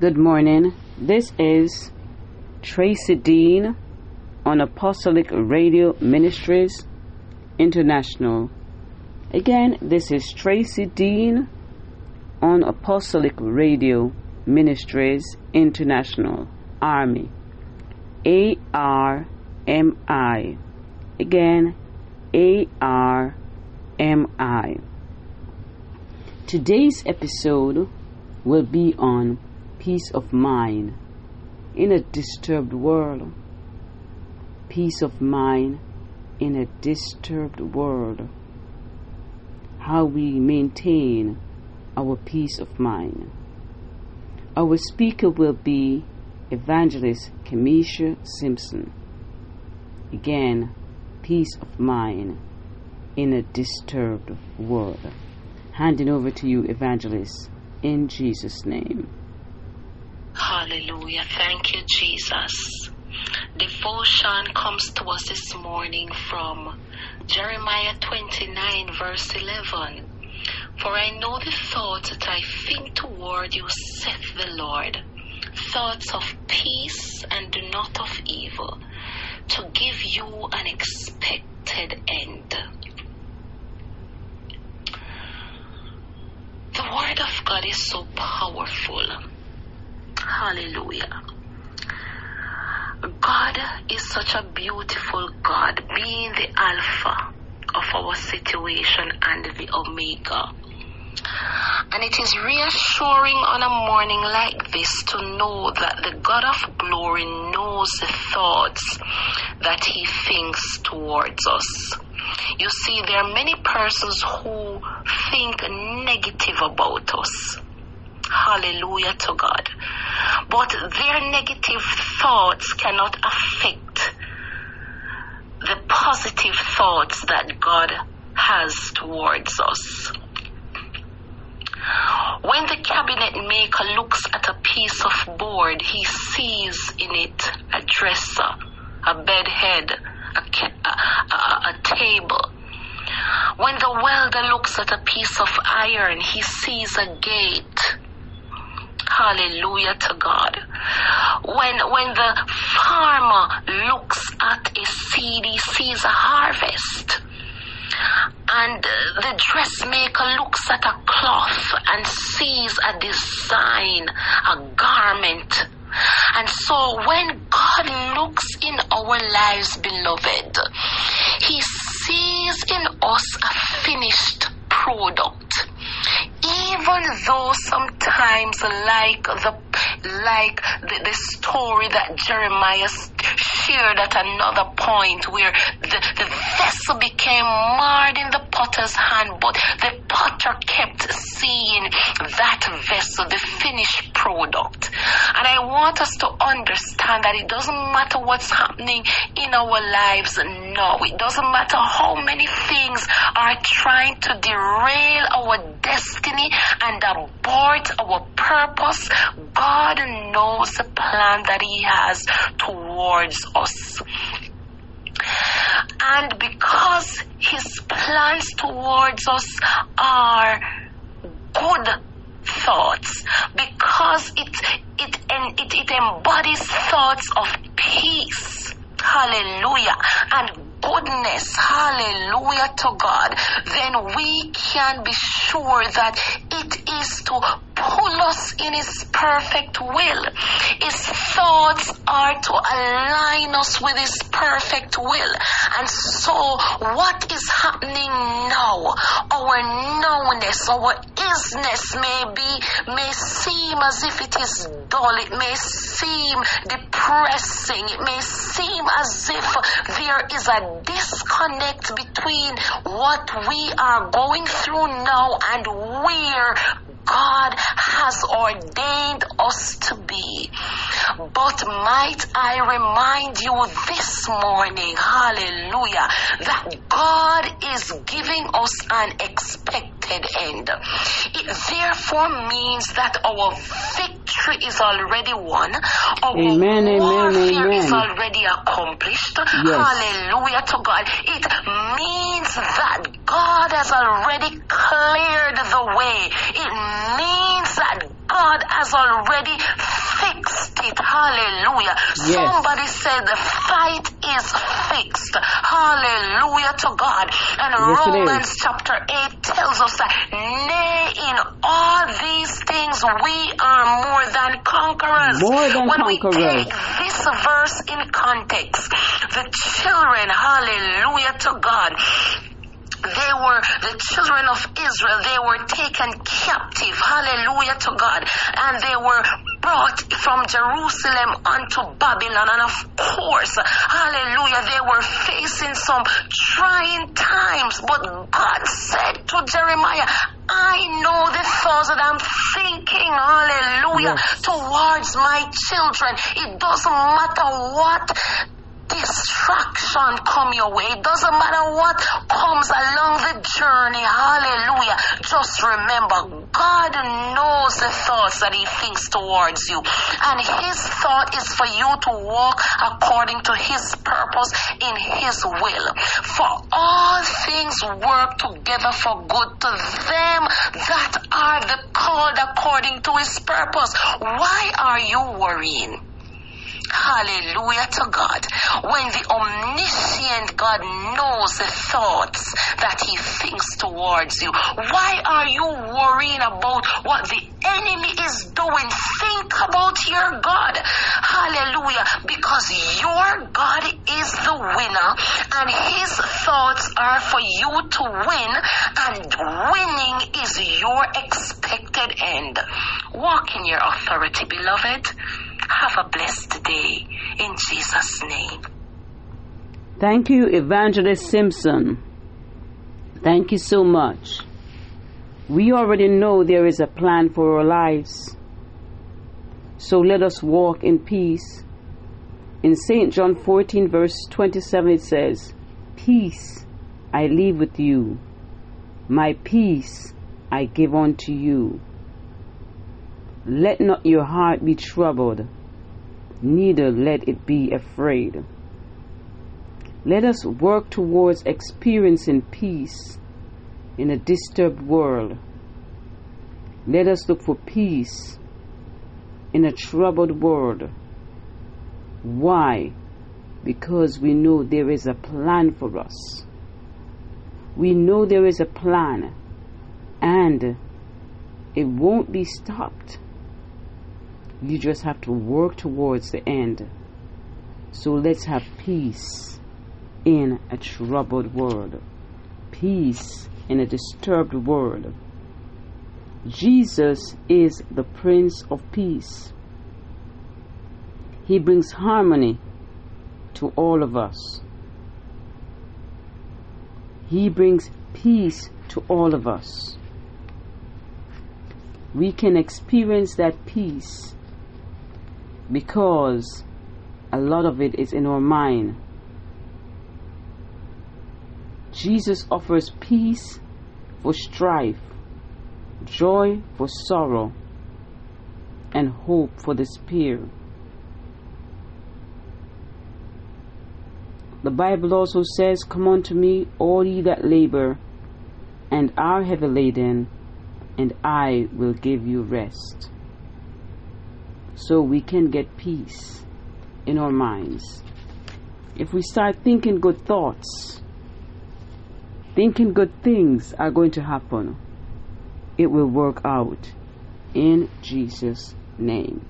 Good morning. This is Tracy Dean on Apostolic Radio Ministries International. Again, this is Tracy Dean on Apostolic Radio Ministries International. Army. A R M I. Again, A R M I. Today's episode will be on peace of mind in a disturbed world. Peace of mind in a disturbed world. How we maintain our peace of mind. Our speaker will be Evangelist Kemisha Simpson. Again, peace of mind in a disturbed world. Handing over to you, Evangelist, in Jesus' name. Hallelujah. Thank you, Jesus. Devotion comes to us this morning from Jeremiah 29, verse 11. For I know the thoughts that I think toward you, saith the Lord, thoughts of peace and not of evil, to give you an expected end. The Word of God is so powerful. Hallelujah. God is such a beautiful God, being the Alpha of our situation and the Omega. And it is reassuring on a morning like this to know that the God of glory knows the thoughts that He thinks towards us. You see, there are many persons who think negative about us. Hallelujah to God. But their negative thoughts cannot affect the positive thoughts that God has towards us. When the cabinet maker looks at a piece of board, he sees in it a dresser, a bed head, a, a, a, a table. When the welder looks at a piece of iron, he sees a gate. Hallelujah to God. When when the farmer looks at a seed, he sees a harvest. And the dressmaker looks at a cloth and sees a design, a garment. And so when God looks in our lives, beloved, He sees in us a finished product. Even though sometimes like the like the, the story that Jeremiah shared at another point where the, the vessel became marred in the potter's hand, but the potter kept seeing that vessel, the finished product. And I want us to understand that it doesn't matter what's happening in our lives now. It doesn't matter how many things are trying to derail our destiny and abort our purpose. God knows the plan that He has towards us. And because His plans towards us are good thoughts, because it, it, it, it embodies thoughts of peace. Hallelujah. And goodness, hallelujah to God, then we can be sure that it is to pull us in His perfect will. His thoughts are to align us with His perfect will. And so, what is happening now? Our knownness, our isness may be, may seem as if it is dull. It may seem depressing. It may seem as if there is a disconnect between what we are going through now and where God has ordained us to be. But might I remind you this morning, hallelujah, that God is giving us an expected end. It therefore means that our victory is already won. Our Amen, amen, warfare is already accomplished. Yes. Hallelujah to God. It means that God has already cleared the way. It means that God has already fixed it. Hallelujah. Yes. Somebody said the fight is fixed. Hallelujah to God. And Yes, Romans chapter 8 tells us that, nay, in all these things we are more than conquerors. More than when conquerors. we take this verse in context, the children, hallelujah to God, they were the children of Israel. They were taken captive. Hallelujah to God. And they were brought from Jerusalem unto Babylon. And of course, hallelujah, they were facing some trying times. But God said to Jeremiah, I know the thoughts that I'm thinking, hallelujah, Yes. towards my children. It doesn't matter what distraction come your way. It doesn't matter what comes along the journey. Hallelujah. Just remember, God knows the thoughts that He thinks towards you. And His thought is for you to walk according to His purpose in His will. For all things work together for good to them that are the called according to His purpose. Why are you worrying? Hallelujah to God. When the omniscient God knows the thoughts that He thinks towards you, why are you worrying about what the enemy is doing? Think about your God. Hallelujah. Because your God is the winner and His thoughts are for you to win, and winning is your expected end. Walk in your authority, beloved. Have a blessed Jesus' name. Thank you, Evangelist Simpson. Thank you so much. We already know there is a plan for our lives. So let us walk in peace. In St. John 14, verse 27, it says, Peace I leave with you, my peace I give unto you. Let not your heart be troubled, neither let it be afraid. Let us work towards experiencing peace in a disturbed world. Let us look for peace in a troubled world. Why? Because we know there is a plan for us. We know there is a plan and it won't be stopped. You just have to work towards the end. So let's have peace in a troubled world, peace in a disturbed world. Jesus is the Prince of Peace. He brings harmony to all of us. He brings peace to all of us. We can experience that peace because a lot of it is in our mind. Jesus offers peace for strife, joy for sorrow, and hope for despair. The Bible also says, Come unto me, all ye that labor and are heavy laden, and I will give you rest. So we can get peace in our minds. If we start thinking good thoughts, thinking good things are going to happen, it will work out in Jesus' name.